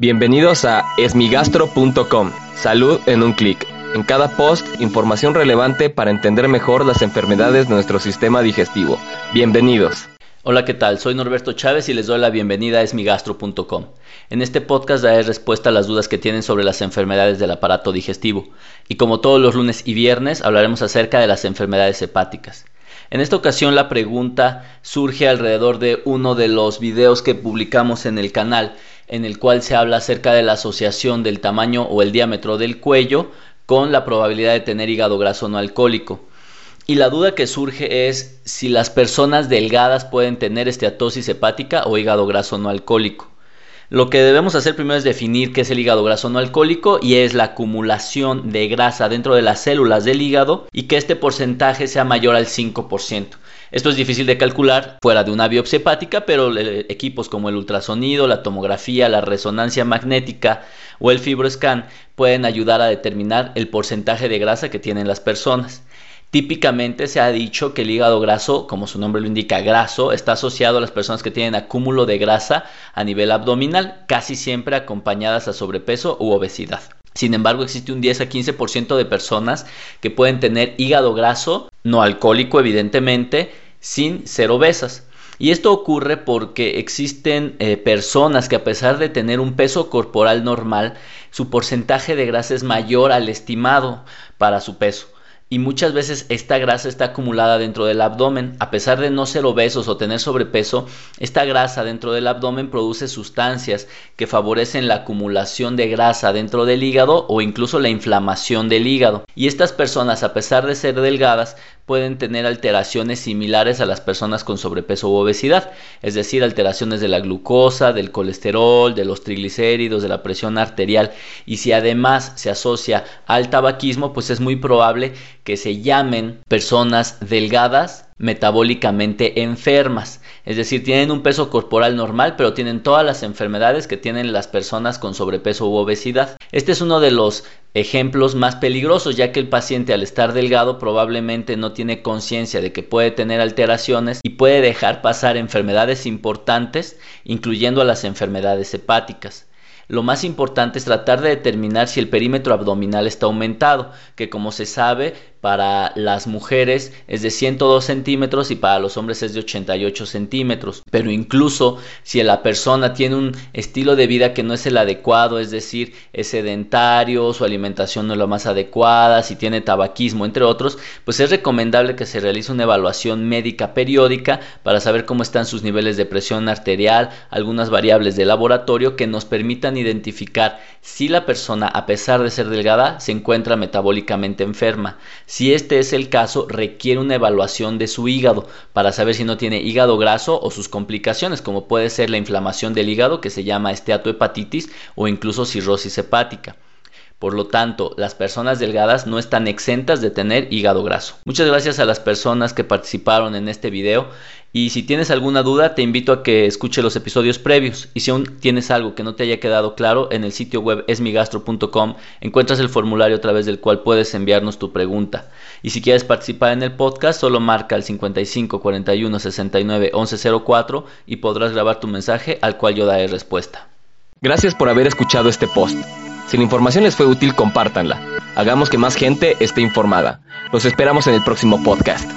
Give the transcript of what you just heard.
Bienvenidos a esmigastro.com. Salud en un clic. En cada post, información relevante para entender mejor las enfermedades de nuestro sistema digestivo. Bienvenidos. Hola, ¿qué tal? Soy Norberto Chávez y les doy la bienvenida a esmigastro.com. En este podcast daré respuesta a las dudas que tienen sobre las enfermedades del aparato digestivo. Y como todos los lunes y viernes, hablaremos acerca de las enfermedades hepáticas. En esta ocasión la pregunta surge alrededor de uno de los videos que publicamos en el canal en el cual se habla acerca de la asociación del tamaño o el diámetro del cuello con la probabilidad de tener hígado graso no alcohólico. Y la duda que surge es si las personas delgadas pueden tener esteatosis hepática o hígado graso no alcohólico. Lo que debemos hacer primero es definir qué es el hígado graso no alcohólico y es la acumulación de grasa dentro de las células del hígado y que este porcentaje sea mayor al 5%. Esto es difícil de calcular fuera de una biopsia hepática, pero equipos como el ultrasonido, la tomografía, la resonancia magnética o el fibroscan pueden ayudar a determinar el porcentaje de grasa que tienen las personas. Típicamente se ha dicho que el hígado graso, como su nombre lo indica, graso, está asociado a las personas que tienen acúmulo de grasa a nivel abdominal, casi siempre acompañadas a sobrepeso u obesidad. Sin embargo, existe un 10 a 15% de personas que pueden tener hígado graso, no alcohólico evidentemente, sin ser obesas. Y esto ocurre porque existen eh, personas que a pesar de tener un peso corporal normal, su porcentaje de grasa es mayor al estimado para su peso y muchas veces esta grasa está acumulada dentro del abdomen. A pesar de no ser obesos o tener sobrepeso, esta grasa dentro del abdomen produce sustancias que favorecen la acumulación de grasa dentro del hígado o incluso la inflamación del hígado. Y estas personas, a pesar de ser delgadas, pueden tener alteraciones similares a las personas con sobrepeso u obesidad, es decir, alteraciones de la glucosa, del colesterol, de los triglicéridos, de la presión arterial. Y si además se asocia al tabaquismo, pues es muy probable que se llamen personas delgadas metabólicamente enfermas, es decir, tienen un peso corporal normal, pero tienen todas las enfermedades que tienen las personas con sobrepeso u obesidad. Este es uno de los ejemplos más peligrosos, ya que el paciente al estar delgado probablemente no tiene conciencia de que puede tener alteraciones y puede dejar pasar enfermedades importantes, incluyendo a las enfermedades hepáticas lo más importante es tratar de determinar si el perímetro abdominal está aumentado, que como se sabe para las mujeres es de 102 centímetros y para los hombres es de 88 centímetros. Pero incluso si la persona tiene un estilo de vida que no es el adecuado, es decir, es sedentario, su alimentación no es la más adecuada, si tiene tabaquismo, entre otros, pues es recomendable que se realice una evaluación médica periódica para saber cómo están sus niveles de presión arterial, algunas variables de laboratorio que nos permitan identificar si la persona, a pesar de ser delgada, se encuentra metabólicamente enferma. Si este es el caso, requiere una evaluación de su hígado para saber si no tiene hígado graso o sus complicaciones, como puede ser la inflamación del hígado que se llama esteatohepatitis o incluso cirrosis hepática. Por lo tanto, las personas delgadas no están exentas de tener hígado graso. Muchas gracias a las personas que participaron en este video y si tienes alguna duda te invito a que escuche los episodios previos y si aún tienes algo que no te haya quedado claro en el sitio web esmigastro.com encuentras el formulario a través del cual puedes enviarnos tu pregunta. Y si quieres participar en el podcast solo marca el 55 41 69 11 04 y podrás grabar tu mensaje al cual yo daré respuesta. Gracias por haber escuchado este post. Si la información les fue útil, compártanla. Hagamos que más gente esté informada. Los esperamos en el próximo podcast.